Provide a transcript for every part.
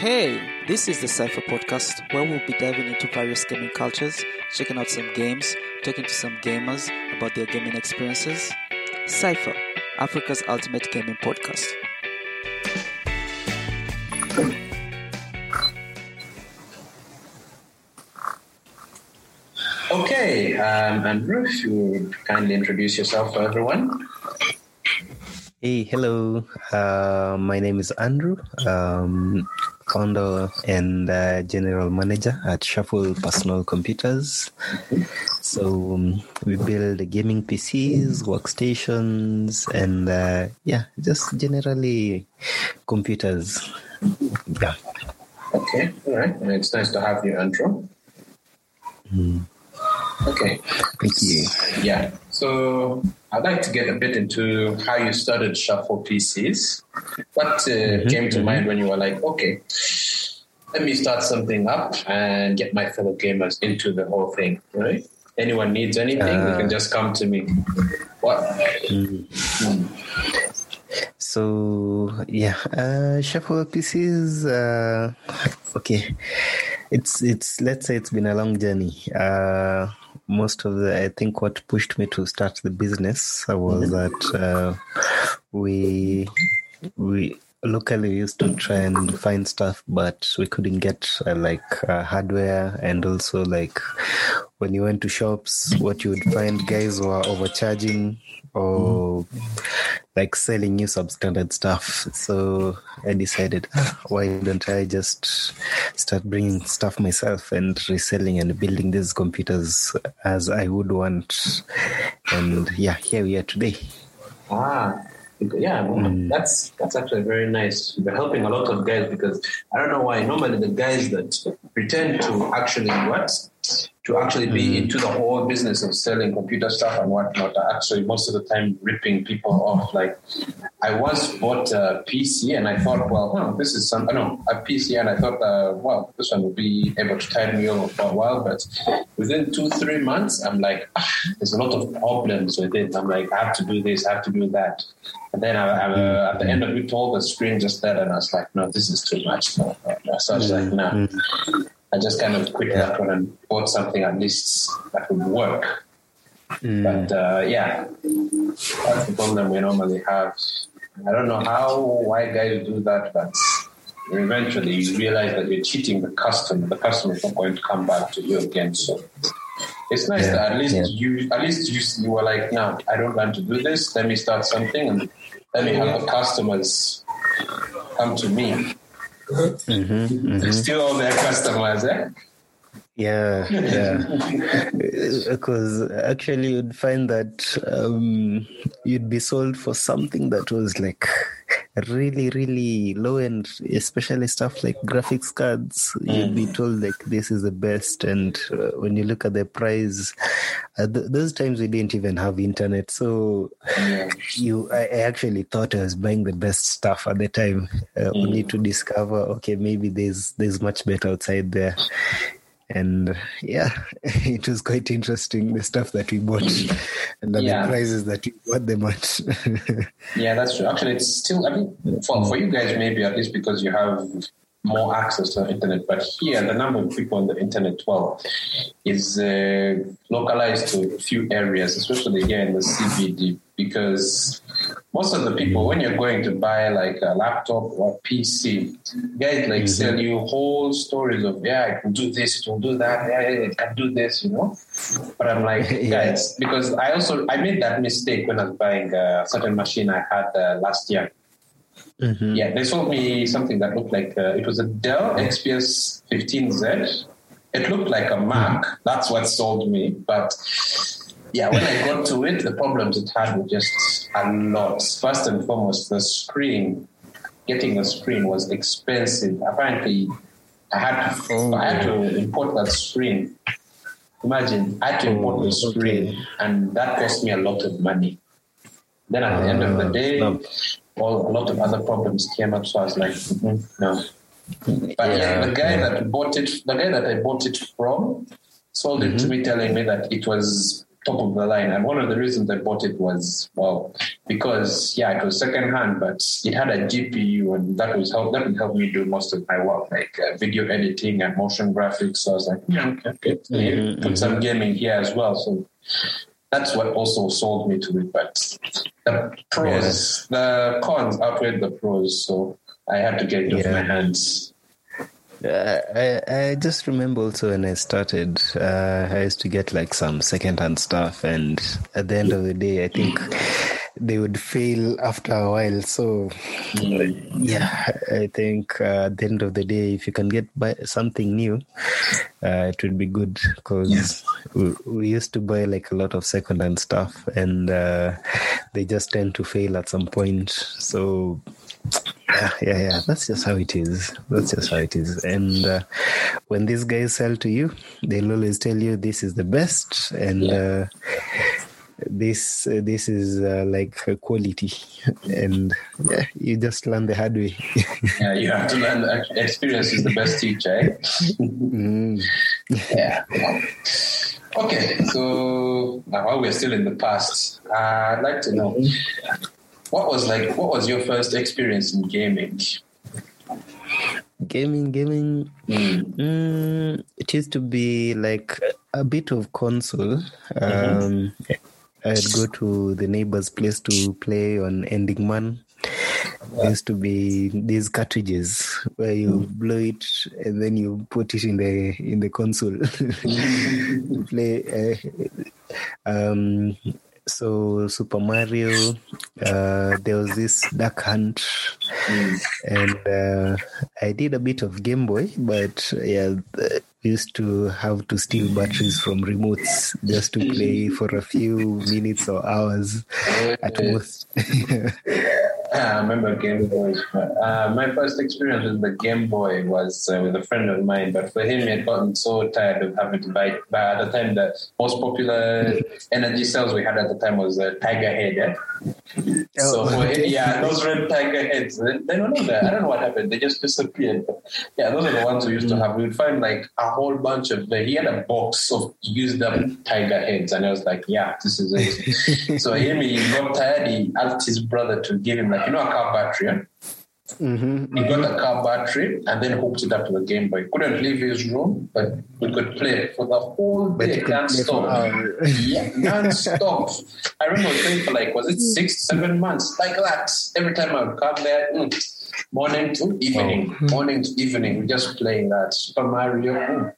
Hey, this is the Syfer podcast where we'll be diving into various gaming cultures, checking out some games, talking to some gamers about their gaming experiences. Syfer, Africa's ultimate gaming podcast. Okay, um, Andrew, if you would kindly introduce yourself for everyone. Hey, hello. Uh, my name is Andrew, um, founder and uh, general manager at Shuffle Personal Computers. So um, we build gaming PCs, workstations, and uh, yeah, just generally computers. Yeah. Okay, all right. It's nice to have you, Andrew. Mm. Okay. Thank you. Yeah. So I'd like to get a bit into how you started Shuffle PCs. What uh, Mm-hmm, came to mind when you were like, okay, let me start something up and get my fellow gamers into the whole thing, right? Anyone needs anything, they can Uh, just come to me. What? Mm. Hmm. So yeah, uh, Shuffle PCs. Uh, okay, it's it's let's say it's been a long journey. Uh, most of the I think what pushed me to start the business was that uh, we we locally used to try and find stuff, but we couldn't get uh, like uh, hardware. And also like when you went to shops, what you would find guys were overcharging or like selling you substandard stuff. So I decided, "Ah, why don't I just start bringing stuff myself and reselling and building these computers as I would want? And yeah, here we are today. Ah, yeah, that's that's actually very nice. You're helping a lot of guys because I don't know why. Normally, the guys that pretend to actually what to actually be into the whole business of selling computer stuff and whatnot actually most of the time ripping people off. Like I once bought a PC and I thought, well, huh, this is some, I know, a PC and I thought, uh, well, this one will be able to tide me over for a while. But within two, three months, I'm like, ah, there's a lot of problems with it. I'm like, I have to do this, I have to do that. And then I, I, uh, at the end of it all, the screen just dead, and I was like, no, this is too much. So I was like, no. I just kind of quit that one and bought something at least that would work. Mm. But uh, yeah, that's the problem we normally have. I don't know how, why guys do that, but eventually you realize that you're cheating the customer. The customer is not going to come back to you again. So it's nice Yeah, that at least yeah. you, at least you, you were like, no, I don't want to do this. Let me start something and let me have the customers come to me. Mhm, mhm. Still all their customers, eh? Yeah, yeah. Because actually, you'd find that um, you'd be sold for something that was like really, really low end, especially stuff like graphics cards. You'd be told like this is the best, and uh, when you look at the price, uh, th- those times we didn't even have internet, so you, I, I actually thought I was buying the best stuff at the time, uh, only to discover okay, maybe there's there's much better outside there and yeah, it was quite interesting the stuff that we bought and the Yeah. prices that we bought them at. Yeah, that's true. Actually, it's still, I mean, for, for you guys, maybe at least because you have more access to the internet, but here, the number of people on the internet, well, is uh, localized to a few areas, especially here in the CBD, because most of the people, when you're going to buy like a laptop or PC, guys like sell you whole stories of, yeah, I can do this, it will do that, yeah, yeah, I can do this, you know? But I'm like, Yeah. guys, because I also, I made that mistake when I was buying a certain machine I had uh, last year. Mhm. Yeah, they sold me something that looked like uh, it was a Dell XPS 15Z. It looked like a Mac. That's what sold me. But yeah, when I got to it, the problems it had were just a lot. First and foremost, the screen. Getting a screen was expensive. Apparently, I had to, I had to import that screen. Imagine, I had to import the Oh, screen, and that cost me a lot of money. Then at the end of the Ah, day, all, a lot of other problems came up. So I was like, "Mhm, no. But yeah, the guy yeah. that bought it, the guy that I bought it from, sold it to me, telling me that it was top of the line. And one of the reasons I bought it was well because yeah, it was second hand, but it had a GPU, and that was help that would help me do most of my work, like uh, video editing and motion graphics. So I was like, yeah, okay, mm-hmm, put mm-hmm. some gaming here as well. So that's what also sold me to it. But the pros, the cons outweighed the pros, so I had to get it yeah. off my hands. Uh, I, I just remember also when I started, uh, I used to get like some secondhand stuff, and at the end of the day, I think they would fail after a while. So, yeah, I think uh, at the end of the day, if you can get buy something new, uh, it would be good because yes. we, we, used to buy like a lot of secondhand stuff, and uh, they just tend to fail at some point. So yeah, yeah, yeah. That's just how it is. That's just how it is. And uh, when these guys sell to you, they'll always tell you this is the best, and yeah. uh, this uh, this is uh, like quality. And yeah, you just learn the hard way. yeah, you have to learn. Experience is the best teacher. Eh? mm. Yeah. Okay, so while we're still in the past, uh, I'd like to know what was like what was your first experience in gaming gaming gaming mm. Mm, it used to be like a bit of console mm-hmm. um, i'd go to the neighbor's place to play on ending man there used to be these cartridges where you mm. blow it and then you put it in the in the console play uh, um, so Super Mario, uh, there was this Duck Hunt, and uh, I did a bit of Game Boy, but yeah, we used to have to steal batteries from remotes just to play for a few minutes or hours at most. I remember Game Boy. Uh, my first experience with the Game Boy was uh, with a friend of mine, but for him, he had gotten so tired of having to buy. But at the time, the most popular energy cells we had at the time was the Tiger Head. Oh, so oh, yeah, those red Tiger Heads. They, don't know that. I don't know what happened. They just disappeared. But yeah, those are the ones we used to have. We would find like a whole bunch of. He had a box of used up Tiger Heads, and I was like, yeah, this is it. so him, he got tired. He asked his brother to give him like you know a car battery. Yeah? Mm-hmm. He got a car battery and then hooked it up to the Game Boy. Couldn't leave his room, but we could play for the whole day, non-stop. yeah, non-stop. I remember playing for like, was it six, seven months? Like that. Every time I would come there, mm, morning to evening, morning to evening, we just playing that Super Mario. Mm.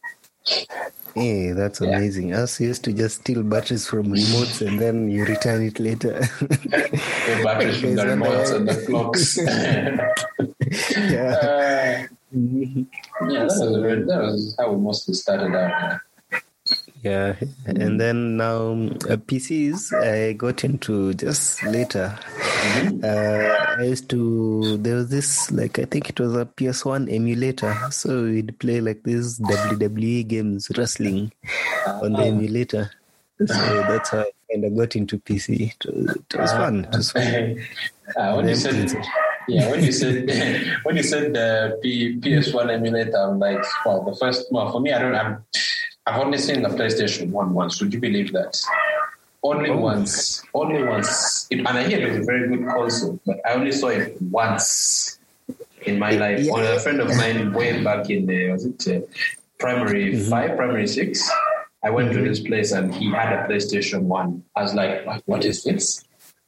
Hey, that's yeah. amazing. Us used to just steal batteries from remotes and then you return it later. the batteries from the remotes and the clocks. yeah. Uh, yeah, that was, that was how we mostly started out. Yeah, and then now uh, PCs I got into just later. Mm-hmm. Uh, I used to there was this like I think it was a PS1 emulator, so we'd play like these WWE games, wrestling on the ah. emulator. So that's how I kind of got into PC. It was, it was fun. It was fun. Uh, when you said, yeah, when you said when you said the P, PS1 emulator, I'm like, well, the first well for me, I don't have I've only seen the PlayStation 1 once. Would you believe that? Only oh. once. Only once. It, and I hear it was a very good console, but I only saw it once in my life. Yeah. On a friend of mine way back in the, was it uh, primary mm-hmm. five, primary six? I went mm-hmm. to this place and he had a PlayStation 1. I was like, what is this?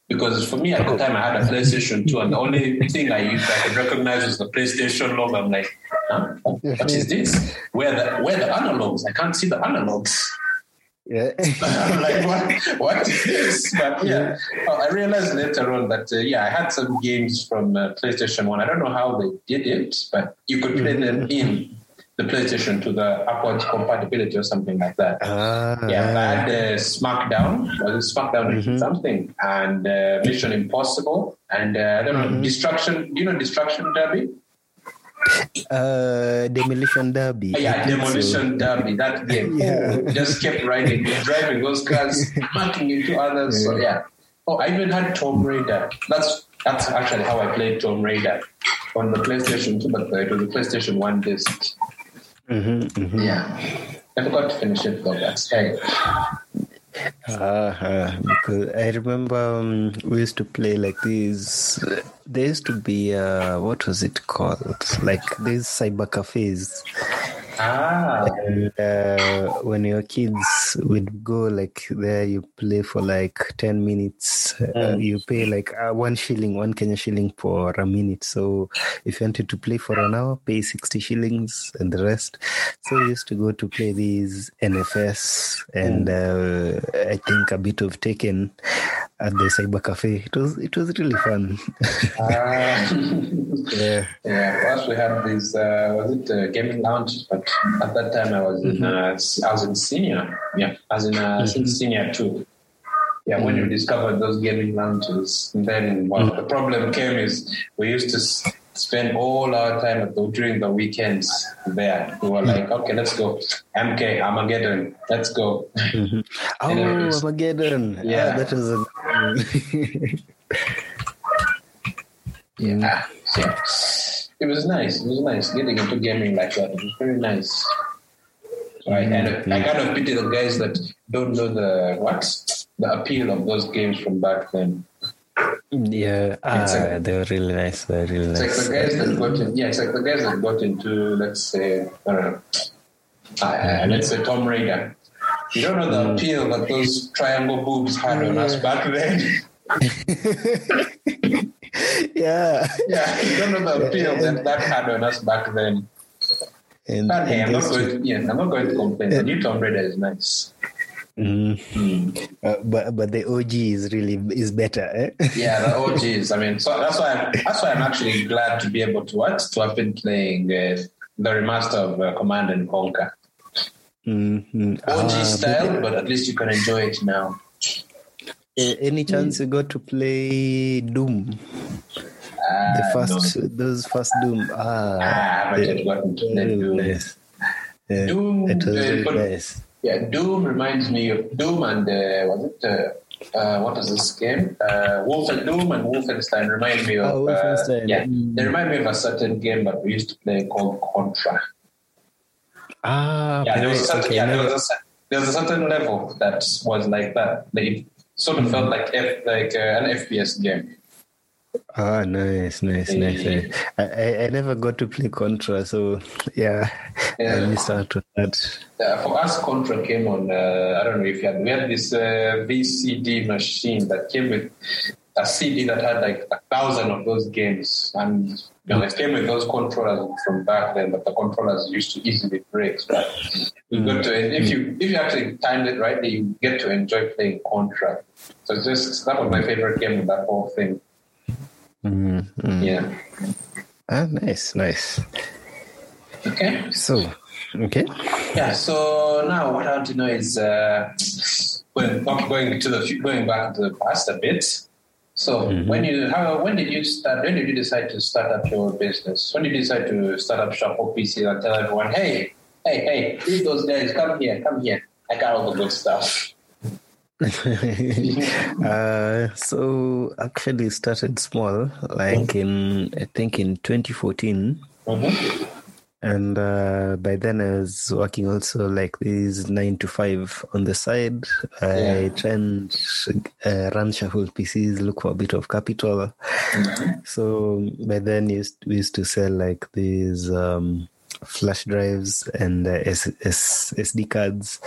Because for me at the time I had a PlayStation 2 and the only thing I used I could recognize was the PlayStation logo. I'm like, huh? what is this? Where the where the analogs? I can't see the analogs. Yeah. I'm like, what, what is this? But yeah, well, I realized later on that, uh, yeah, I had some games from uh, PlayStation 1. I don't know how they did it, but you could play them mm-hmm. in the PlayStation to the upward compatibility or something like that. Uh, yeah, I had uh, SmackDown, was it SmackDown mm-hmm. something, and uh, Mission Impossible, and uh, I don't know, mm-hmm. Destruction. Do you know Destruction Derby? Uh, Demolition Derby. yeah, Demolition so. Derby. That game yeah. oh, just kept riding, driving those cars, smacking into others. Yeah. So yeah. Oh, I even had Tomb Raider. That's that's actually how I played Tomb Raider on the PlayStation 2, but it was the PlayStation 1 disc. Mm-hmm, mm-hmm. Yeah. I forgot to finish it though. That's hey. Uh, because I remember um, we used to play like these. There used to be uh, what was it called? Like these cyber cafes. Ah, And uh, when your kids would go like there, you play for like 10 minutes. Uh, you pay like uh, one shilling, one Kenya shilling for a minute. So if you wanted to play for an hour, pay 60 shillings and the rest. So we used to go to play these NFS and uh, I think a bit of Tekken at the Cyber Cafe. It was, it was really fun. ah. yeah. Yeah, us we had this. Uh, was it uh, gaming lounge? But at that time I was in. Mm-hmm. Uh, s- I was in senior. Yeah, I was in uh, since mm-hmm. senior too. Yeah, when you mm-hmm. discovered those gaming lounges, and then what the problem came is we used to s- spend all our time at the, during the weekends there. We were like, okay, let's go. MK Armageddon, let's go. Oh, Anyways. Armageddon. Yeah, Yeah. that was a. Yeah, so it was nice. It was nice getting into gaming like that. It was very nice. So I kind of, I kind of pity the guys that don't know the what the appeal of those games from back then. Yeah, It's ah, like- they were really nice. They were really It's like nice. the guys that got in, yeah, it's like the guys that got into let's say I don't know, uh, let's say Tomb Raider. You don't know the appeal that those triangle boobs had on us back then. yeah, yeah, don't know the appeal that that had on us back then. and, But hey, I'm not going. To, yeah, I'm not going to complain. The new Tomb Raider is nice. Mm, Mm. uh, but but the OG is really is better. Eh? Yeah, the OGs. I mean, so that's why I'm, that's why I'm actually glad to be able to what to have been playing uh, the remaster of uh, Command and Conquer. Mhm. OG Ah, style, but at least you can enjoy it now. But, uh, any chance you got to play Doom? Ah, The no. first those first Doom. Ah, Ah, haven't yet gotten to play Doom. nice. Yeah, Doom, it was uh, really but- nice. Yeah, Doom reminds me of Doom and uh, was it uh, uh, what is this game? Uh, Wolfen Doom and Wolfenstein remind me of Oh, Wolfenstein. Uh, yeah, Mm. they remind me of a certain game that we used to play called Contra. Ah, Yeah, there was, a certain, okay, yeah, there, was a, there was a certain level that was like that. It sort of felt like F, like uh, an FPS game. Ah, nice, nice, nice. Yeah. I, I, I never got to play Contra, so yeah, I Yeah. missed out on that. Uh, for us, Contra came on. Uh, I don't know if you had. We had this uh, VCD machine that came with a CD that had like a thousand of those games, and you know, it came with those controllers from back then. But the controllers used to easily break. But you got to, if you if you actually timed it right, you get to enjoy playing Contra. So it's just that was my favorite game of that whole thing. Mm, mm. Yeah. Ah, nice, nice. Okay. So, okay. Yeah. So now what I want to know is uh, when going to the going back to the past a bit. So when you how when did you start? When did you decide to start up your business? When did you decide to start up shop or PC and tell everyone, hey, hey, hey, leave those guys, come here, come here. I got all the good stuff. uh, so actually started small, like in I think in 2014, Mm-hmm. And uh, by then I was working also like these nine to five on the side. I Yeah. try and uh, run shuffle PCs, look for a bit of capital. So by then used, we used to sell like these um, flash drives and uh, S- S- SD cards.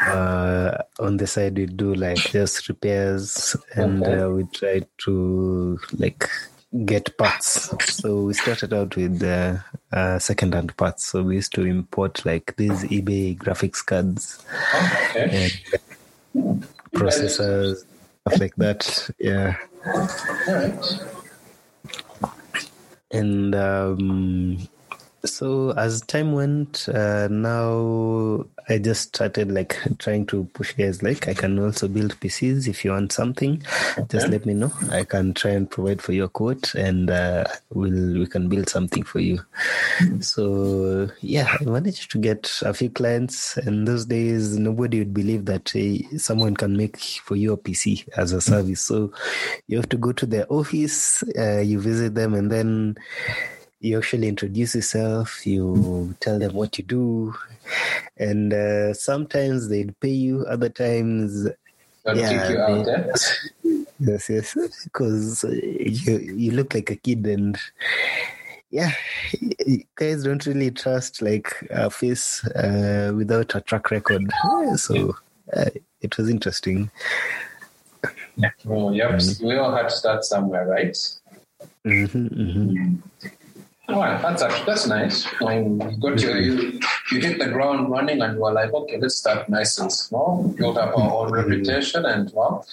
Uh, on the side, we do like just repairs and Okay. uh, we try to like get parts. So we started out with uh, uh, second-hand parts. So we used to import like these eBay graphics cards Okay. and processors, stuff like that. Yeah. Right. and um, so as time went uh, now i just started like trying to push guys like i can also build pcs if you want something. Just let me know. I can try and provide for your quote and uh, we'll we can build something for you. So yeah i managed to get a few clients. And those days nobody would believe that uh, someone can make for you a pc as a service. So you have to go to their office uh, you visit them and then you actually introduce yourself, you tell them what you do, and uh, sometimes they'd pay you. Other times, They'll Yeah, you out they- there. yes, yes, because you you look like a kid, and yeah, guys don't really trust like a face uh, without a track record. So uh, it was interesting. Oh, yep. We all had to start somewhere, right? hmm hmm Wow, that's actually that's nice. When you got your you, you hit the ground running and we're like, okay, let's start nice and small, build up our own reputation, and well,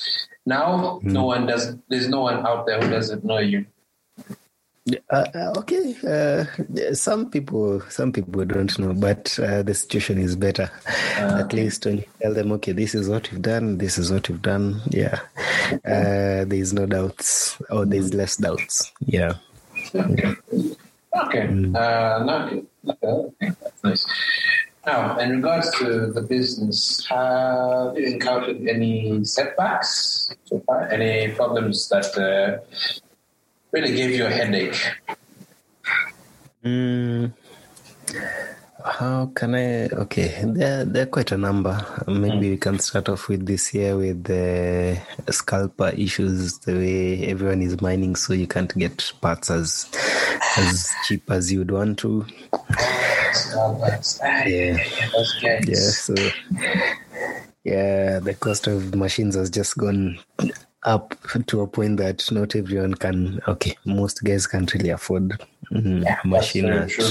now no one does. There's no one out there who doesn't know you. Uh, uh, okay, uh, some people some people don't know, but uh, the situation is better. Uh, At least when you tell them, okay, this is what you've done, this is what you've done. Yeah, uh, there is no doubts, or there is less doubts. Yeah. Okay. Okay. Uh, no, okay. That's nice. Now, in regards to the business, have you encountered any setbacks so far? Any problems that uh, really gave you a headache? Mm, how can I? Okay, there, there are quite a number. Maybe we can start off with this year with the scalper issues. The way everyone is mining, so you can't get parts as as cheap as you'd want to. Yeah. Yeah, so yeah, the cost of machines has just gone up to a point that not everyone can. Okay, most guys can't really afford mm, That's machine. very at- true.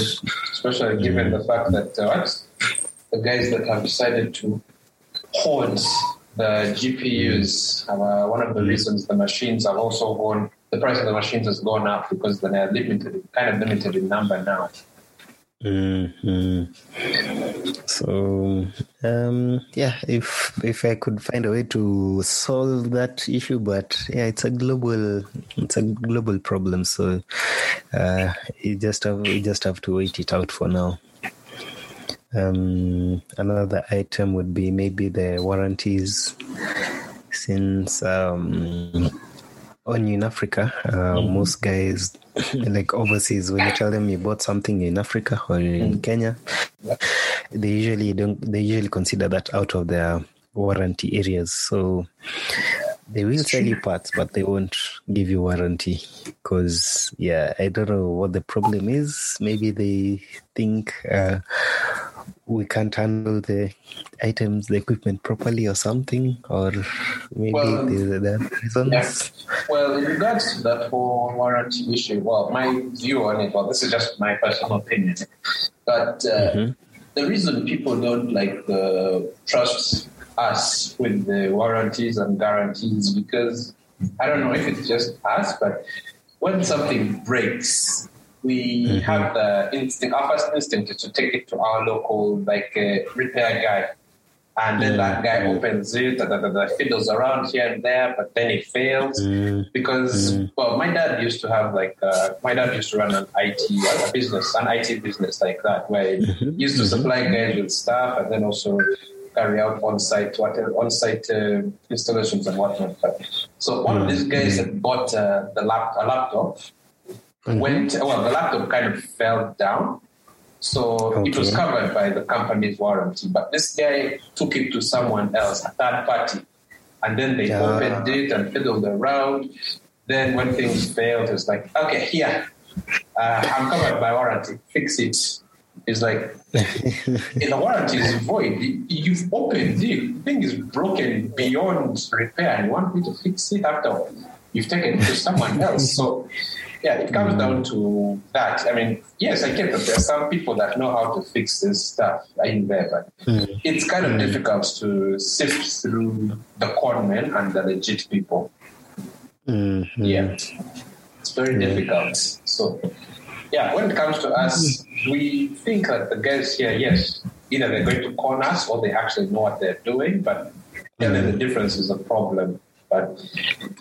Especially given the fact that uh, the guys that have decided to hoard the GPUs, uh, one of the reasons the machines have also gone, the price of the machines has gone up because they're limited, kind of limited in number now. Mhm. So um, yeah, if if I could find a way to solve that issue, but yeah, it's a global it's a global problem. So uh, you just have you just have to wait it out for now. Um, another item would be maybe the warranties, since um, on in Africa, uh, most guys like overseas when you tell them you bought something in Africa or in Kenya, they usually don't. They usually consider that out of their warranty areas. So they will sell you parts, but they won't give you warranty because yeah, I don't know what the problem is. Maybe they think. Uh, we can't handle the items, the equipment properly, or something, or maybe Well, there are reasons. Yeah. Well, in regards to that whole warranty issue, well, my view on it, well, this is just my personal opinion, but uh, the reason people don't like uh, trust us with the warranties and guarantees because I don't know if it's just us, but when something breaks, we have the instinct. Our first instinct is to take it to our local like uh, repair guy. And then that guy opens it, da, da, da, da, fiddles around here and there, but then it fails. Because well, my dad used to have like uh, my dad used to run an IT business, an IT business like that, where he used to supply guys with stuff and then also carry out on-site whatever on-site uh, installations and whatnot. But, so one of these guys had bought uh, the lap, a laptop. Went well, the laptop kind of fell down. So it was covered by the company's warranty, but this guy took it to someone else, a third party, and then they Yeah. opened it and fiddled around. Then when things failed, it was like, okay, here, uh, I'm covered by warranty, fix it. It's like the warranty is void. You've opened it, the thing is broken beyond repair, and you want me to fix it after you've taken it to someone else. So yeah, it comes down mm. to that. I mean, yes, I get that there are some people that know how to fix this stuff in there, but mm. it's kind of mm. difficult to sift through the conmen and the legit people. Mhm. Yeah, it's very difficult. So, yeah, when it comes to us, we think that the guys here, yes, either they're going to con us or they actually know what they're doing, but then the difference is a problem. But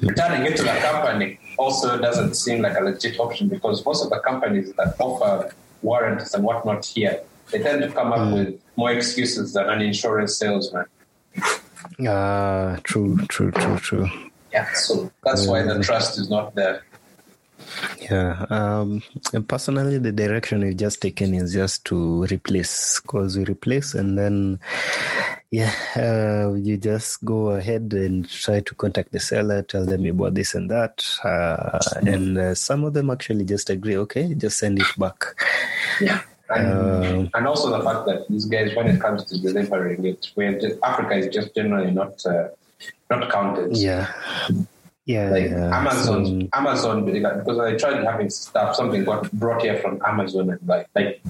returning it to the company also doesn't seem like a legit option because most of the companies that offer warranties and whatnot here, they tend to come up with more excuses than an insurance salesman. Ah, true, true, true, true. Yeah, so that's why the trust is not there. Yeah. Um, personally, the direction we've just taken is just to replace, because we replace and then, yeah, uh, you just go ahead and try to contact the seller, tell them about this and that. Uh, and uh, some of them actually just agree, okay, just send it back. Yeah. And, and also the fact that these guys, when it comes to delivering it, where Africa is just generally not uh, not counted. Yeah. Yeah, like yeah. Amazon, So- Amazon, because I tried having stuff, something got brought here from Amazon, and like, like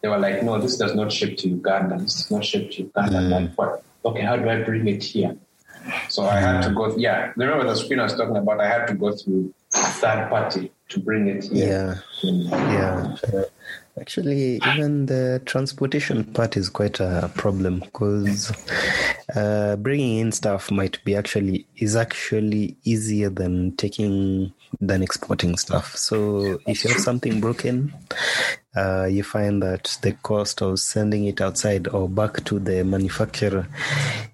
they were like, no, this does not ship to Uganda. This does not ship to Uganda. I'm Like, mm. what? Okay, how do I bring it here? So I had to mm. go. Yeah, remember the screen I was talking about? I had to go through a third party to bring it here. yeah. Mm. Yeah. Actually, even the transportation part is quite a problem because uh, bringing in stuff might be actually is actually easier than taking than exporting stuff. So if you have something broken, uh, you find that the cost of sending it outside or back to the manufacturer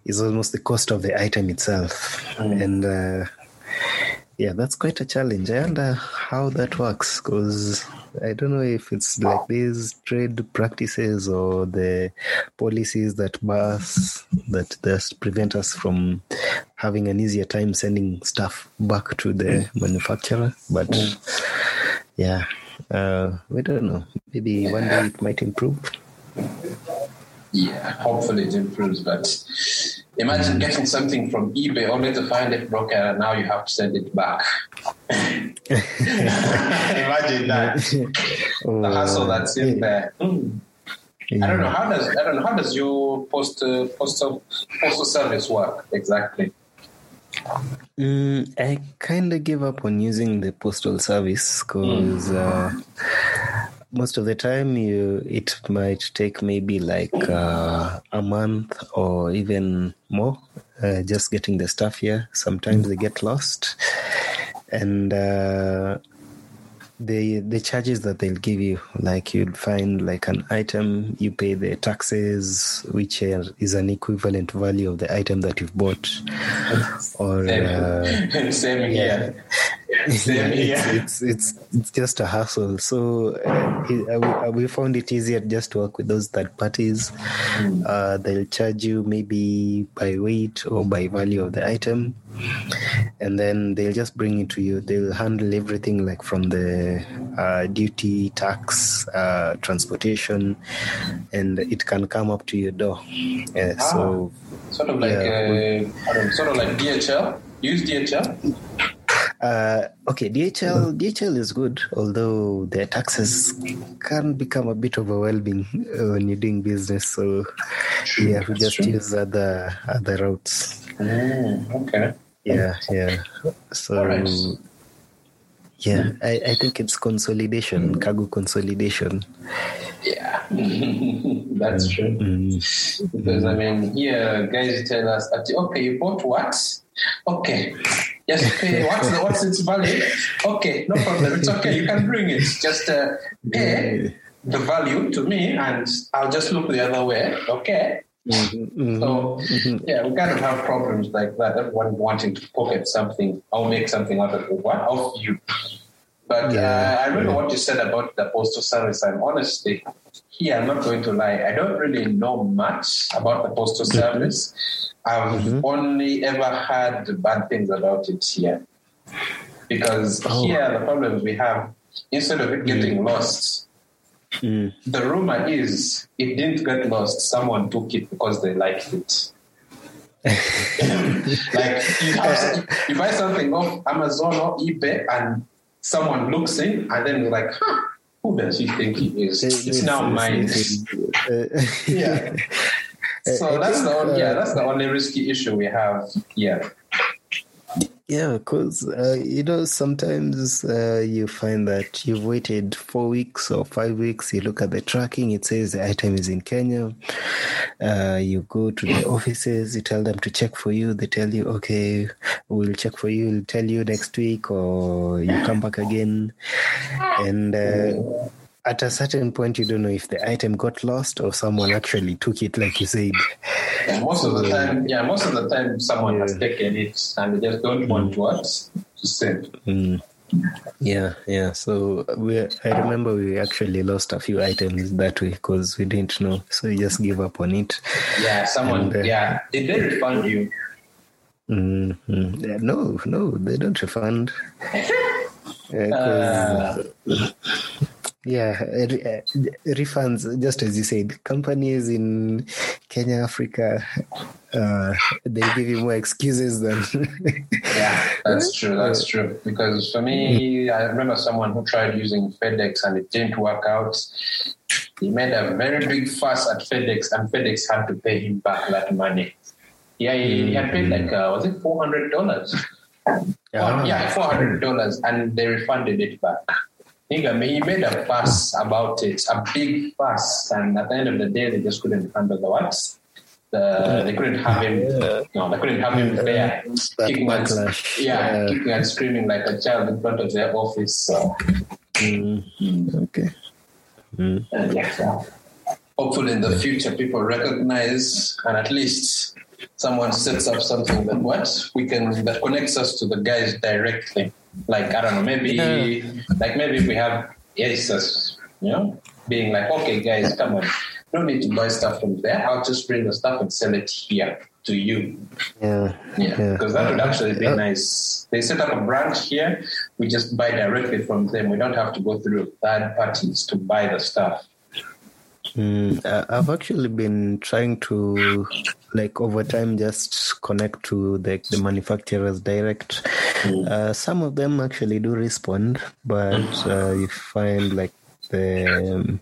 is almost the cost of the item itself, and. Uh, yeah, that's quite a challenge. I wonder uh, how that works because I don't know if it's like these trade practices or the policies that bars that just prevent us from having an easier time sending stuff back to the mm. manufacturer. But mm. yeah, uh, we don't know. Maybe one day it might improve. Yeah, hopefully it improves. But imagine getting something from eBay only to find it broken, and now you have to send it back. imagine that the hassle that's in there. Hmm. I don't know how does I don't know how does your post uh, postal postal service work exactly. Mm, I kind of give up on using the postal service because uh, most of the time you it might take maybe like uh, a month or even more uh, just getting the stuff here. Sometimes they get lost, and uh, the the charges that they'll give you, like you'd find like an item, you pay the taxes, which are, is an equivalent value of the item that you've bought, or uh, Same, Same here. Yeah, it's, it's it's it's just a hassle. So uh, uh, we, uh, we found it easier just to work with those third parties. Uh, they'll charge you maybe by weight or by value of the item, and then they'll just bring it to you. They'll handle everything like from the uh, duty, tax, uh, transportation, and it can come up to your door. Uh, So Sort of like Yeah, uh, I sort of like DHL. Use DHL. Uh, okay, DHL DHL is good, although their taxes can become a bit overwhelming uh, when you're doing business. So yeah, we just true. use other other routes. Mm, okay. Yeah, yeah. So yeah, I, I think it's consolidation, cargo consolidation. Yeah, that's true. Mm. Because I mean, here guys tell us that okay, you bought what? Okay, yes, pay. What's the, what's its value? Okay, no problem. It's okay. You can bring it. Just uh, pay the value to me, and I'll just look the other way. Okay. Mhm, So yeah, we kind of have problems like that. Everyone wanting to pocket something or make something out of. What of you? But Yeah, uh, I remember what you said about the postal service. I'm honestly here. I'm not going to lie. I don't really know much about the postal service. I've only ever heard bad things about it here. Because Oh. here, the problems we have, instead of it getting lost, Mm. the rumor is it didn't get lost. Someone took it because they liked it. like you, have, you buy something off Amazon or eBay, and someone looks in, and then you're like, huh, "Who does he think he is? It's now mine." Yeah. So that's the only, yeah, uh, that's the only risky issue we have here. Yeah, because uh, you know sometimes uh, you find that you've waited four weeks or five weeks. You look at the tracking; it says the item is in Kenya. Uh, you go to the offices, you tell them to check for you. They tell you, "Okay, we'll check for you. We'll tell you next week," or you come back again, and. At a certain point, you don't know if the item got lost or someone actually took it, like you said. Yeah, most of the time, yeah, most of the time, someone has taken it, and they just don't want what to send. Mm. Yeah, yeah. So we, I remember we actually lost a few items that way because we didn't know. So we just gave up on it. Yeah, someone. And, uh, yeah, did they refund you? Mm-hmm. Yeah, no, no, they don't refund. Uh, yeah, re- refunds. Just as you said, companies in Kenya, Africa, uh, they give you more excuses than. Yeah, that's true. That's true. Because for me, I remember someone who tried using FedEx and it didn't work out. He made a very big fuss at FedEx, and FedEx had to pay him back that money. Yeah, he, he had paid like uh, was it four hundred dollars? Ah. yeah, four hundred dollars, and they refunded it back. Nigga, he made a fuss about it, a big fuss, and at the end of the day, they just couldn't handle the what? The, they couldn't have him. No, they couldn't have him there, That kicking and, yeah, Yeah. kicking and screaming like a child in front of their office. So, Mm, okay. Mm. uh, yeah, so hopefully in the future, people recognize and at least someone sets up something that what we can that connects us to the guys directly. Like I don't know, maybe like maybe if we have Asus, you know, being like, okay, guys, come on, no need to buy stuff from there. I'll just bring the stuff and sell it here to you. Yeah. Yeah, Yeah. because that would actually be nice. They set up a branch here. We just buy directly from them. We don't have to go through third parties to buy the stuff. Mm, I- I've actually been trying to, like, over time, just connect to the, the manufacturers direct. Uh, some of them actually do respond, but uh, you find like the um,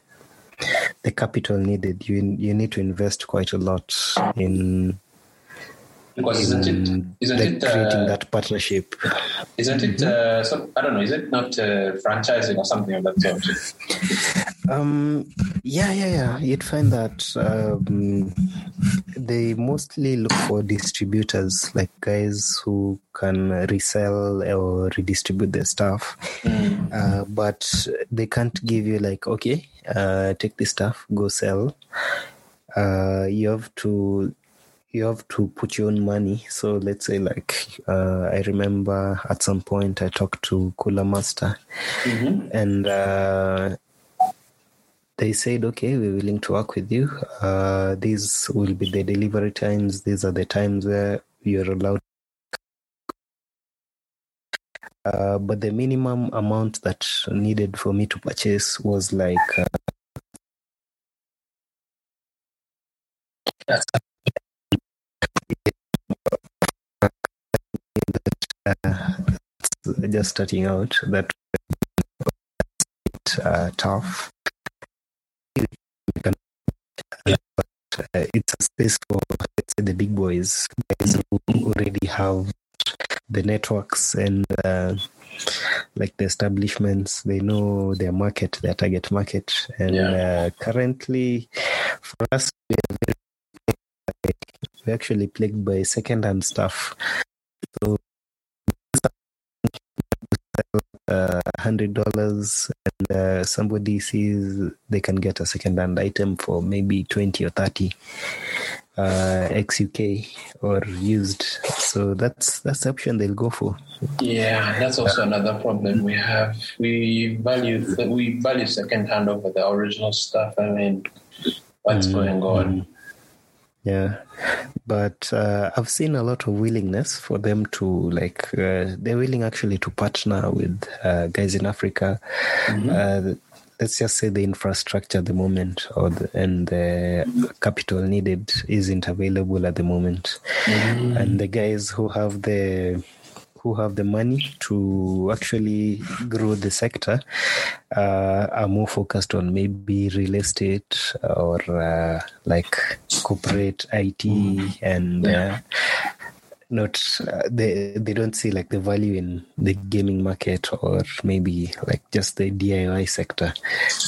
the capital needed. You you need to invest quite a lot in, Because isn't it? Isn't like it? creating Uh, that partnership. isn't it? Uh, so, I don't know. Is it not uh, franchising or something of that sort? Um, yeah, yeah, yeah. You'd find that um, they mostly look for distributors, like guys who can resell or redistribute their stuff. Uh, but they can't give you like, okay, uh, take this stuff, go sell. Uh, you have to you have to put your own money. So let's say like uh, I remember at some point I talked to Cooler Master and uh, they said, okay, we're willing to work with you. Uh, these will be the delivery times. These are the times where you're allowed. Uh, but the minimum amount that needed for me to purchase was like uh, just starting out that uh, tough. But, uh, it's a space for let's say the big boys, guys who already have the networks and uh, like the establishments. They know their market, their target market, and Yeah. uh, currently, for us, we're actually plagued by second-hand stuff. So uh, hundred dollars, and uh, somebody sees they can get a second-hand item for maybe twenty or thirty uh, ex-UK or used. So that's that's the option they'll go for. Yeah, that's also another problem we have. We value we value second hand over the original stuff. I mean, what's going on? Yeah, but uh, I've seen a lot of willingness for them to like uh, they're willing actually to partner with uh, guys in Africa. Uh, let's just say the infrastructure at the moment or the, and the capital needed isn't available at the moment, and the guys who have the who have the money to actually grow the sector uh, are more focused on maybe real estate or uh, like corporate IT and uh, not uh, they they don't see like the value in the gaming market or maybe like just the DIY sector.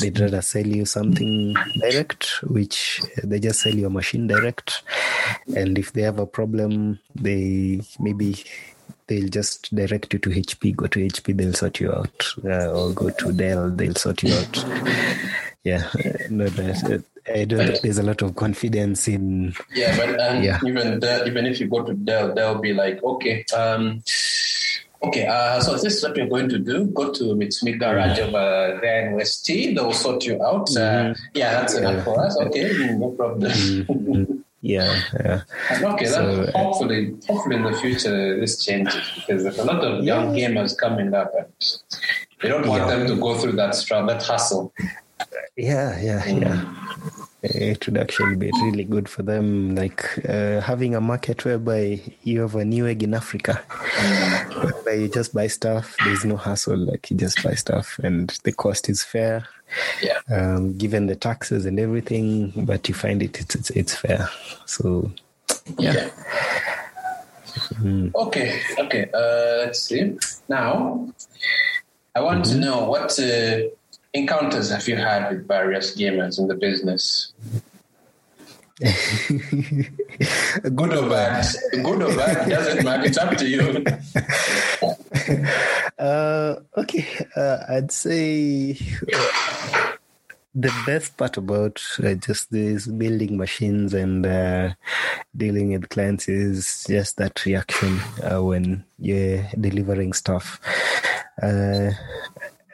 They'd rather sell you something direct, which they just sell you a machine direct, and if they have a problem, they maybe they'll just direct you to HP. Go to HP, they'll sort you out, uh, or go to Dell, they'll sort you out. Yeah, no, that, I don't think there's a lot of confidence in. Yeah, but and Yeah. even the, even if you go to Dell, they'll be like, okay, um, Okay, uh, so this is what you're going to do. Go to Mitsumi Garage over there in West T. They'll sort you out. Uh, Mm-hmm. yeah, that's enough for us. Okay, mm, no problem. Mhm. yeah, yeah. Okay, So, then uh, hopefully, hopefully in the future this changes because there's a lot of young gamers coming up and they don't want Yeah. them to go through that struggle, that hustle. Yeah, yeah, Mm. yeah. It would actually be really good for them, like uh, having a market whereby you have a Newegg in Africa, where you just buy stuff. There's no hassle. Like you just buy stuff, and the cost is fair, Yeah. um, given the taxes and everything. But you find it, it's it's, it's fair. So, yeah. Mm. Okay, okay. Uh, let's see. Now, I want Mm-hmm. to know what uh, encounters have you had with various gamers in the business? Good or bad? Good or bad? Doesn't matter. It's up to you. Uh, okay, uh, I'd say uh, the best part about uh, just this building machines and uh, dealing with clients is just that reaction uh, when you're delivering stuff.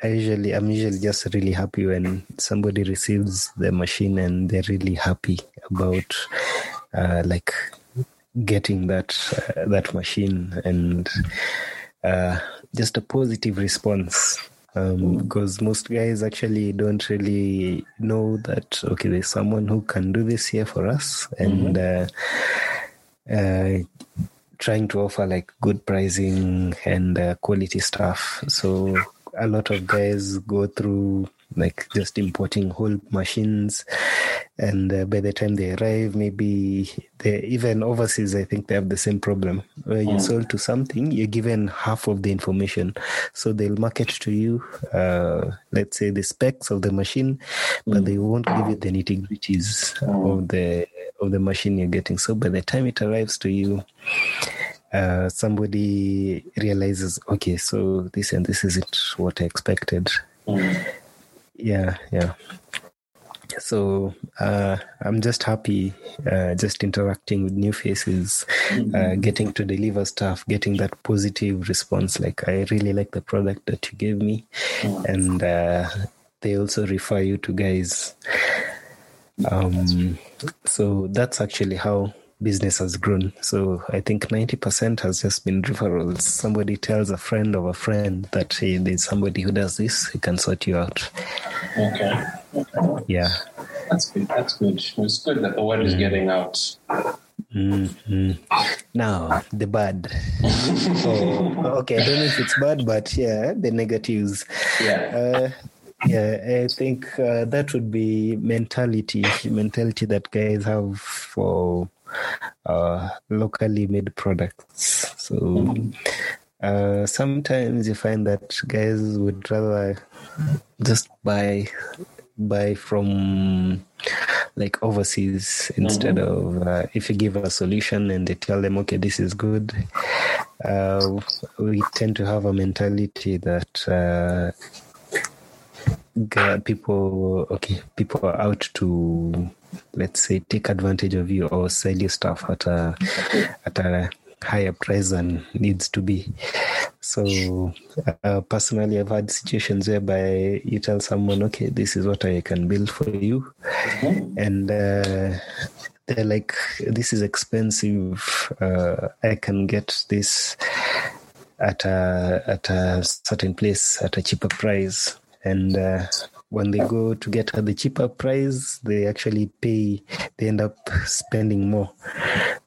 I usually, I'm usually just really happy when somebody receives the machine and they're really happy about, uh, like, getting that uh, that machine and uh, just a positive response. Um, because most guys actually don't really know that okay there's someone who can do this here for us and uh, uh, trying to offer like good pricing and uh, quality stuff. So a lot of guys go through like just importing whole machines and uh, by the time they arrive maybe they even overseas i think they have the same problem. Where you sold to something you're given half of the information. So they'll market to you uh, let's say the specs of the machine but they won't give you the nitty gritties of the of the machine you're getting. So by the time it arrives to you uh, somebody realizes okay so this and this isn't what i expected. Yeah yeah. So uh, i'm just happy uh, just interacting with new faces uh, getting to deliver stuff getting that positive response. Like i really like the product that you gave me. And uh, they also refer you to guys. Um, so that's actually how business has grown. So I think 90% has just been referrals. Somebody tells a friend of a friend that hey, there's somebody who does this, he can sort you out. Okay. okay. Yeah. That's good. That's good. It's good that the word is getting out. Mhm. Now, the bad. oh, okay, I don't know if it's bad, but yeah, the negatives. Yeah. Uh, yeah, I think uh, that would be mentality, mentality that guys have for uh, locally made products. So uh, sometimes you find that guys would rather just buy buy from like overseas instead of uh, if you give a solution and they tell them okay this is good uh, we tend to have a mentality that uh, people okay people are out to let's say take advantage of you or sell you stuff at a at a higher price than needs to be. So uh, personally i've had situations whereby you tell someone okay this is what i can build for you. And uh, they're like this is expensive. Uh, i can get this at a at a certain place at a cheaper price. And uh, when they go to get at the cheaper price they actually pay they end up spending more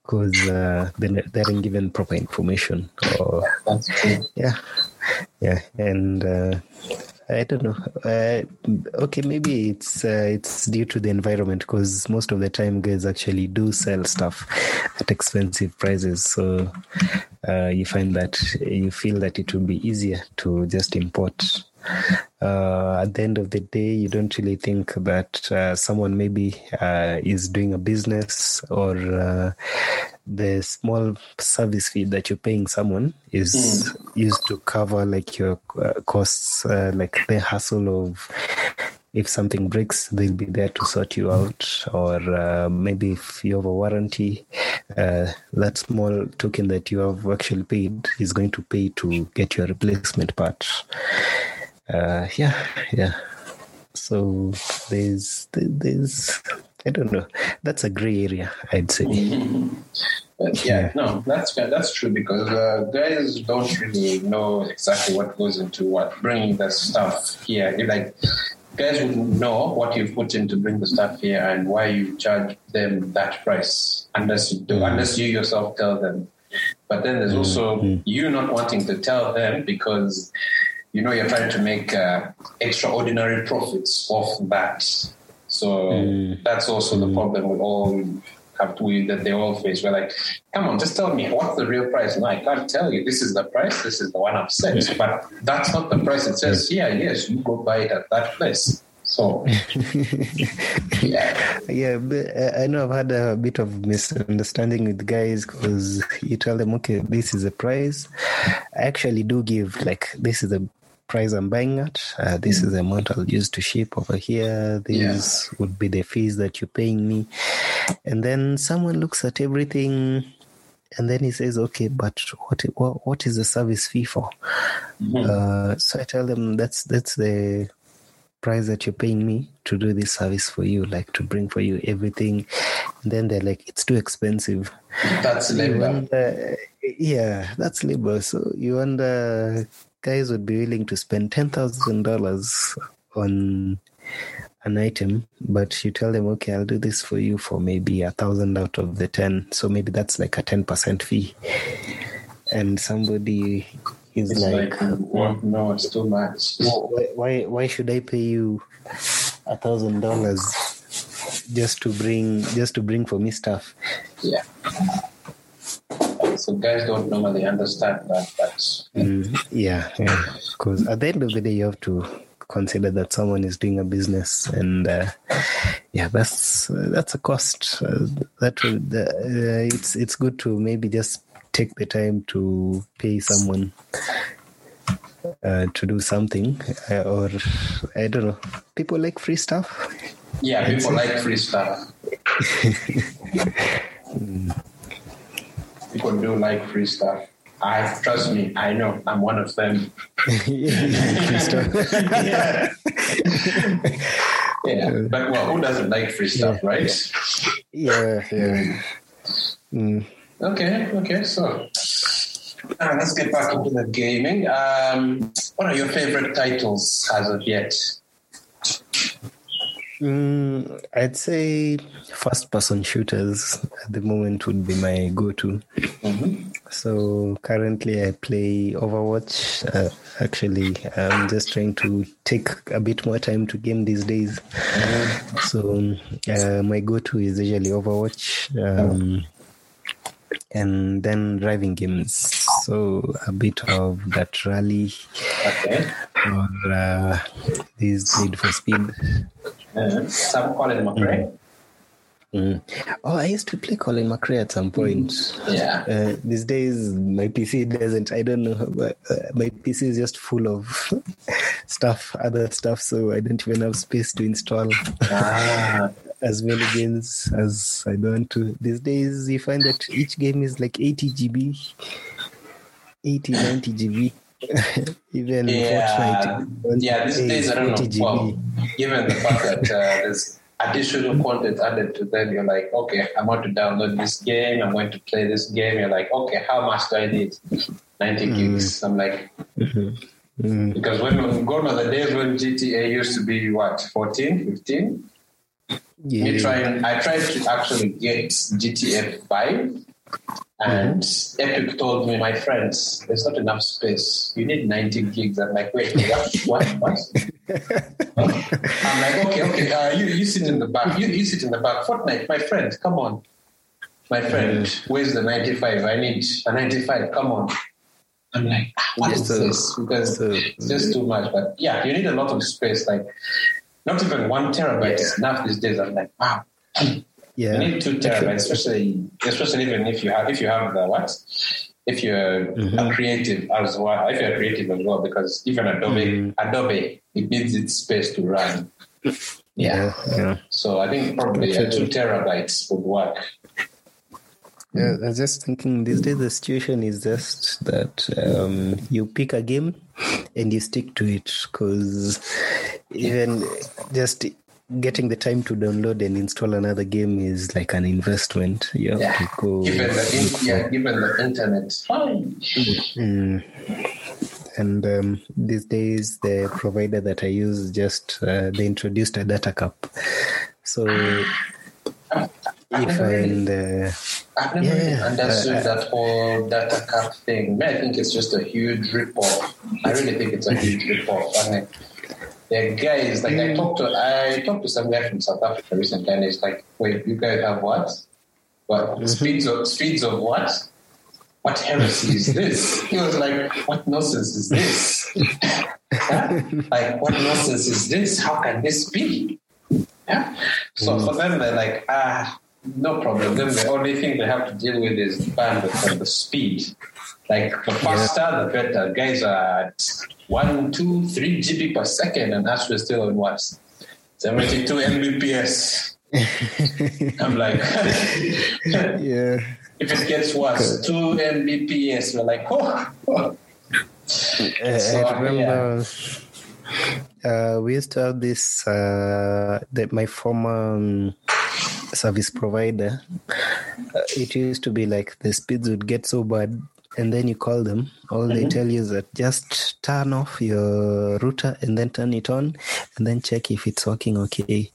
because uh, they they aren't given proper information or yeah. Yeah. And uh, i don't know. Uh, okay maybe it's uh, it's due to the environment because most of the time guys actually do sell stuff at expensive prices. So uh, you find that you feel that it would be easier to just import uh, at the end of the day, you don't really think that uh, someone maybe uh, is doing a business or uh, the small service fee that you're paying someone is used to cover like your uh, costs, uh, like the hassle of if something breaks, they'll be there to sort you out. Or uh, maybe if you have a warranty, uh, that small token that you have actually paid is going to pay to get your replacement part. Uh, yeah, yeah. So there's there's I don't know. That's a gray area, I'd say. But yeah, no, that's that's true because uh, guys don't really know exactly what goes into what bringing the stuff here. If, like guys would know what you've put in to bring the stuff here and why you charge them that price unless you do, unless you yourself tell them. But then there's also Mm-hmm. you not wanting to tell them because you know you're trying to make uh, extraordinary profits off that. So Mm. that's also the problem with all have to that they all face. We're like, come on, just tell me what's the real price. No, I can't tell you. This is the price. This is the one I've set. But that's not the price. It says here. Yes, you go buy it at that place. So yeah, Yeah, but uh, I know I've had a bit of misunderstanding with guys because you tell them, okay, this is the price. I actually do give like this is the price I'm buying at. Uh, this is the amount I'll use to ship over here. This would be the fees that you're paying me. And then someone looks at everything and then he says, okay, but what what, what is the service fee for? Uh, so I tell them that's that's the price that you're paying me to do this service for you, like to bring for you everything. And then they're like, it's too expensive. that's labor. wonder, yeah, that's labor. So you wonder guys would be willing to spend ten thousand dollars on an item, but you tell them, okay, I'll do this for you for maybe a thousand out of the ten. So maybe that's like a ten percent fee. And somebody is It's like, like, well, no, it's too much. why, why why should I pay you a thousand dollars just to bring just to bring for me stuff? Yeah. So guys don't normally understand that, but Mm, yeah, yeah. Because at the end of the day, you have to consider that someone is doing a business, and uh, yeah, that's uh, that's a cost. Uh, that will, uh, it's it's good to maybe just take the time to pay someone. Uh, to do something, uh, or I don't know. People like free stuff. yeah, people like free stuff. people do like free stuff. I trust me, I know. I'm one of them. free stuff. yeah. yeah. But well, who doesn't like free stuff, right? yeah, yeah. Mm. Okay, okay, so uh, let's get back into the gaming. Um, what are your favorite titles as of yet? Mm, I'd say first person shooters at the moment would be my go to. Mm-hmm. So currently I play Overwatch. Uh, actually, I'm just trying to take a bit more time to game these days. So uh, my go to is usually Overwatch. Um, and then driving games. So a bit of that rally Okay. or uh, this Need for Speed. Uh, some Colin McRae. Mm. Oh, I used to play Colin McRae at some point. Yeah. Uh, these days, my PC doesn't. I don't know. But, uh, my PC is just full of stuff, other stuff. So I don't even have space to install Ah, as many games as I want to. These days, you find that each game is like 80 GB, 80, 90 GB. even yeah. Fortnite. Yeah, these days, I don't know. Well, given the fact that uh, there's additional content added to them, you're like, okay, I'm going to download this game. I'm going to play this game. You're like, okay, how much do I need? 90 gigs. I'm like, Mm. because when gone are the days when GTA used to be what, 14, 15? Yeah. Me trying, I tried to actually get GTA 5, and Epic told me, my friends, there's not enough space. You need 90 gigs. I'm like, wait, what? What? I'm like, okay, okay, uh, you, you sit in the back. You, you sit in the back. Fortnite, my friend, come on. My friend, where's the 95? I need a 95. Come on. I'm like, ah, what is this? Because it's just too much. But yeah, you need a lot of space. Like, not even one terabyte is enough these days. I'm like, wow. Yeah. You need two terabytes, especially especially even if you have if you have the what? If you're a creative as well, if you're creative as well, because even Adobe Adobe it needs its space to run. Yeah. yeah. So I think probably uh, two terabytes would work. Yeah, I was just thinking these days the situation is just that um, you pick a game and you stick to it because even just getting the time to download and install another game is like an investment. You have Yeah. to go. Given the, in, yeah, given the internet. Mm. And um, these days, the provider that I use just uh, they introduced a data cap. So I've if I and uh, I've never really understood uh, that whole data cap thing. Man, I think it's just a huge rip-off. I really think it's a huge rip-off. I mean, there are guys like I talked to I talked to some guy from South Africa recently, and it's like, wait, you guys have what? What speeds of speeds of what? What heresy is this? He was like, what nonsense is this? Like, what nonsense is this? How can this be? Yeah. So for them, they're like, ah, no problem. Then the only thing they have to deal with is bandwidth and the speed. Like the faster, the better. Guys are at one, two, three GB per second, and us we're still on what? 72 Mbps. I'm like, yeah. if it gets worse, 2 Mbps, we're like, oh. oh. Uh, So, I remember uh, we used to have this uh, that my former um, service provider. Uh, it used to be like the speeds would get so bad, and then you call them. All they tell you is that just turn off your router and then turn it on, and then check if it's working okay.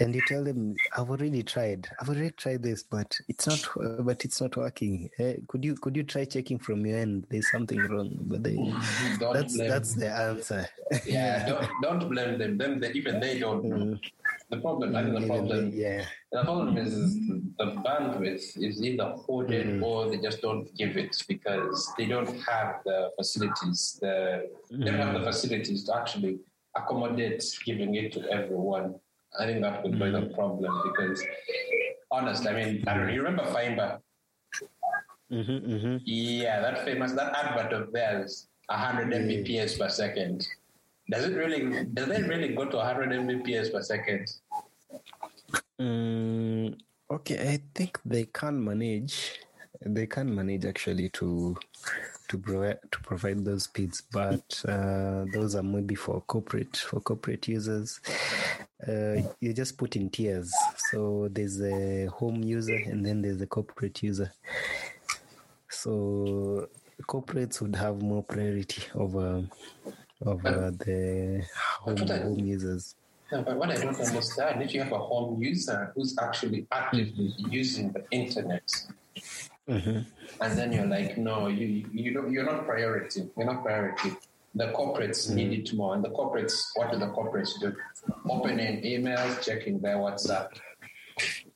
And you tell them, "I've already tried. I've already tried this, but it's not. Uh, but it's not working. Uh, could you could you try checking from your end? There's something wrong." But they, Don't that's blame that's the answer. Yeah, don't, don't blame them. Them, they, even they don't know. The problem, I think the problem, they- yeah. the problem is, is the bandwidth is either hoarded Mm-hmm. or they just don't give it because they don't have the facilities. The, They don't have the Mm-hmm. facilities to actually accommodate giving it to everyone. I think that would be the Mm-hmm. problem because, honestly, I mean, I don't know. You remember hmm Yeah, that famous that advert of theirs, 100 Mbps per second. Does it really? Does it really go to 100 Mbps per second? Mm, okay, I think they can manage. They can manage actually to to provide to provide those speeds, but uh, those are maybe for corporate for corporate users. Uh, you just put in tiers. So there's a home user and then there's a corporate user. So corporates would have more priority over over um, uh, the home, home users. No, but what I don't understand, if you have a home user who's actually actively mm-hmm. using the internet, Mhm. and then you're like, no, you you don't, you're not priority. You're not priority. The corporates mm-hmm. need it more, and the corporates, what do the corporates do? Opening emails, checking their WhatsApp,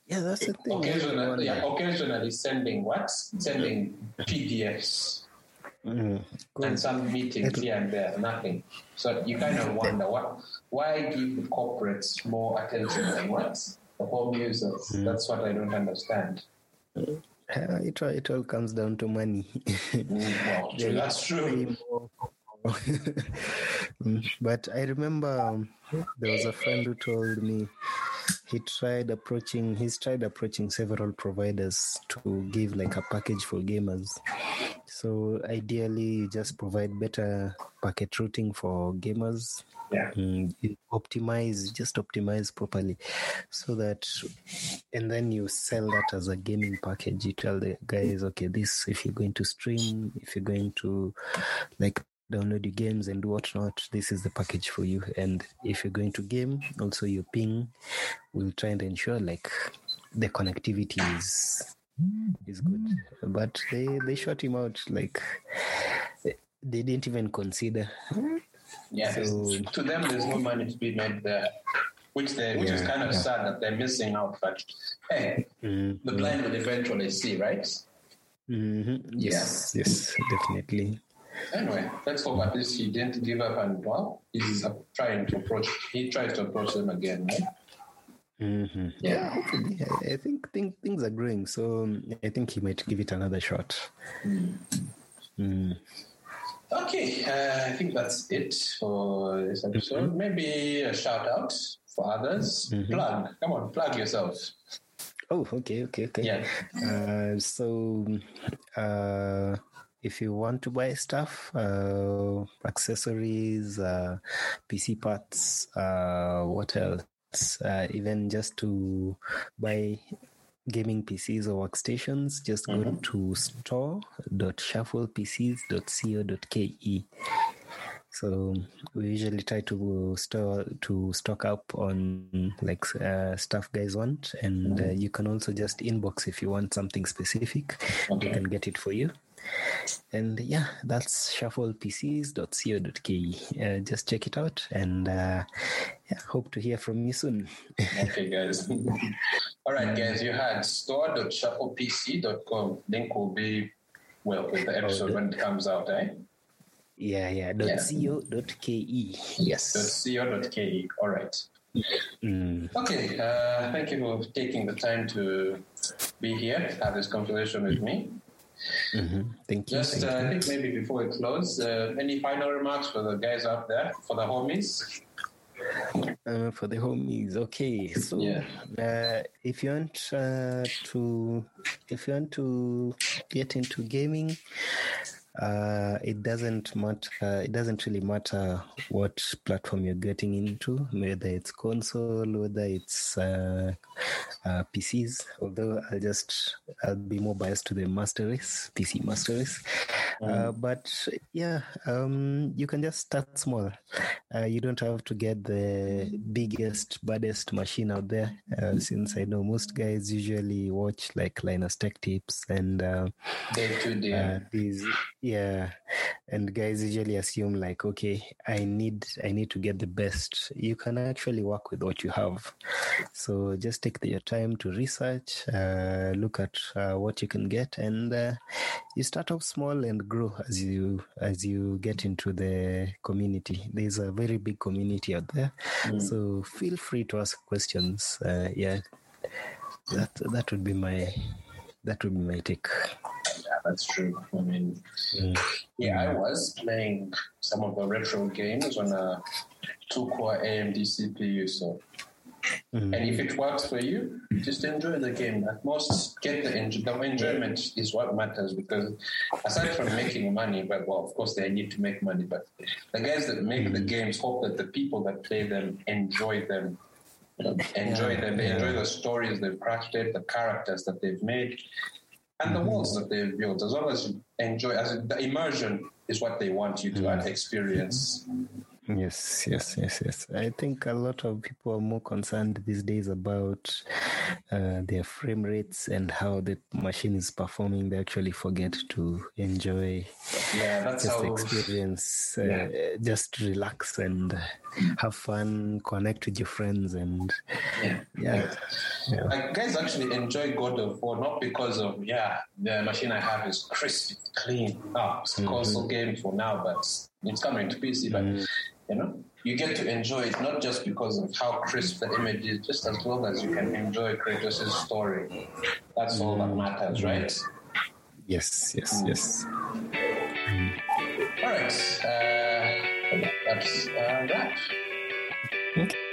Yeah, that's the thing. occasionally, yeah, occasionally sending what? Sending PDFs Mm. and some meetings here and there, nothing. So you kind of wonder what, why give the corporates more attention than what the home users? That's what I don't understand. Uh, it, all, it all comes down to money. Well, true, that's true. Mm, but I remember um, there was a friend who told me he tried approaching he's tried approaching several providers to give like a package for gamers. So ideally you just provide better packet routing for gamers. Yeah. Mm, optimize just optimize properly so that and then you sell that as a gaming package. You tell the guys okay this if you're going to stream if you're going to like download your games and whatnot this is the package for you and if you're going to game also your ping will try and ensure like the connectivity is is good but they they shot him out like they, didn't even consider Yeah, So- to them, there's no money to be made there, which they, which is kind of yeah. sad that they're missing out. But hey, Mm, the blind will eventually see, right? mhm. yes yes definitely Anyway, let's hope at least he didn't give up and well, he's uh, trying to approach. He tries to approach them again, right? hmm Yeah. hopefully I, I think, think things are growing so i think he might give it another shot Mm. Okay, uh, I think that's it for this episode. Mm-hmm. Maybe a shout out for others. Plug, come on, plug yourself. Oh, okay, okay, okay. Yeah. Uh, so, uh, if you want to buy stuff, uh, accessories, uh, PC parts, uh, what else? Uh, even just to buy gaming PCs or workstations, just go Mhm. to store.shufflepcs.co.ke. So we usually try to store to stock up on like uh, stuff guys want, and uh, you can also just inbox if you want something specific. We can get it for you. And yeah, that's shufflepcs.co.ke. Uh, just check it out, and uh, yeah, hope to hear from you soon. Okay, guys. All right, guys, you had store.shufflepc.com. Link will be, well, with the episode when it comes out, eh? yeah, yeah. Dot co.ke. Yes. .co.ke. All right. Mm, Okay, uh, thank you for taking the time to be here, have this conversation with me. Mhm. Thank you. Just, thank uh. I think maybe before we close, uh, any final remarks for the guys out there, for the homies? Uh, for the homies, okay. So, Yeah. uh, if you want uh, to, if you want to get into gaming, uh, it doesn't matter. It doesn't really matter what platform you're getting into, whether it's console, whether it's uh, uh, PCs. Although I'll just I'll be more biased to the Master Race, PC Master Race. Uh, but yeah, um, you can just start small. Uh, you don't have to get the biggest, baddest machine out there. Uh, since I know most guys usually watch like Linus Tech Tips and uh, Day to day. uh, these, yeah, and guys usually assume like, okay, I need, I need to get the best. You can actually work with what you have. So just take the, your time to research, uh, look at uh, what you can get, and uh, you start off small and grow as you as you get into the community. There's a very big community out there, so feel free to ask questions. Uh, yeah, that that would be my that would be my take. Yeah, that's true. I mean, yeah, I was playing some of the retro games on a two core AMD CPU. So, Mm. and if it works for you, just enjoy the game. At most, get the, enjo- the enjoyment is what matters because aside from making money, but well, of course, they need to make money. But the guys that make the games hope that the people that play them enjoy them. Enjoy them. They enjoy the stories they've crafted, the characters that they've made, and the mm-hmm. worlds that they've built. As well as you enjoy, as the immersion is what they want you to experience. Yes, yes, yes, yes. I think a lot of people are more concerned these days about uh, their frame rates and how the machine is performing. They actually forget to enjoy Yeah, that's just how. experience, uh, Yeah. just relax and have fun, connect with your friends, and Yeah. yeah, yeah. Like guys actually enjoy God of War not because of yeah the machine I have is crisp, clean. Ah, it's a console game for now, but it's coming to PC. But mm. you know, you get to enjoy it not just because of how crisp the image is, just as long as you can enjoy Kratos' story. That's all that mm. matters, mm. right? yes, yes, yes. All right, uh, that's uh, that. Okay.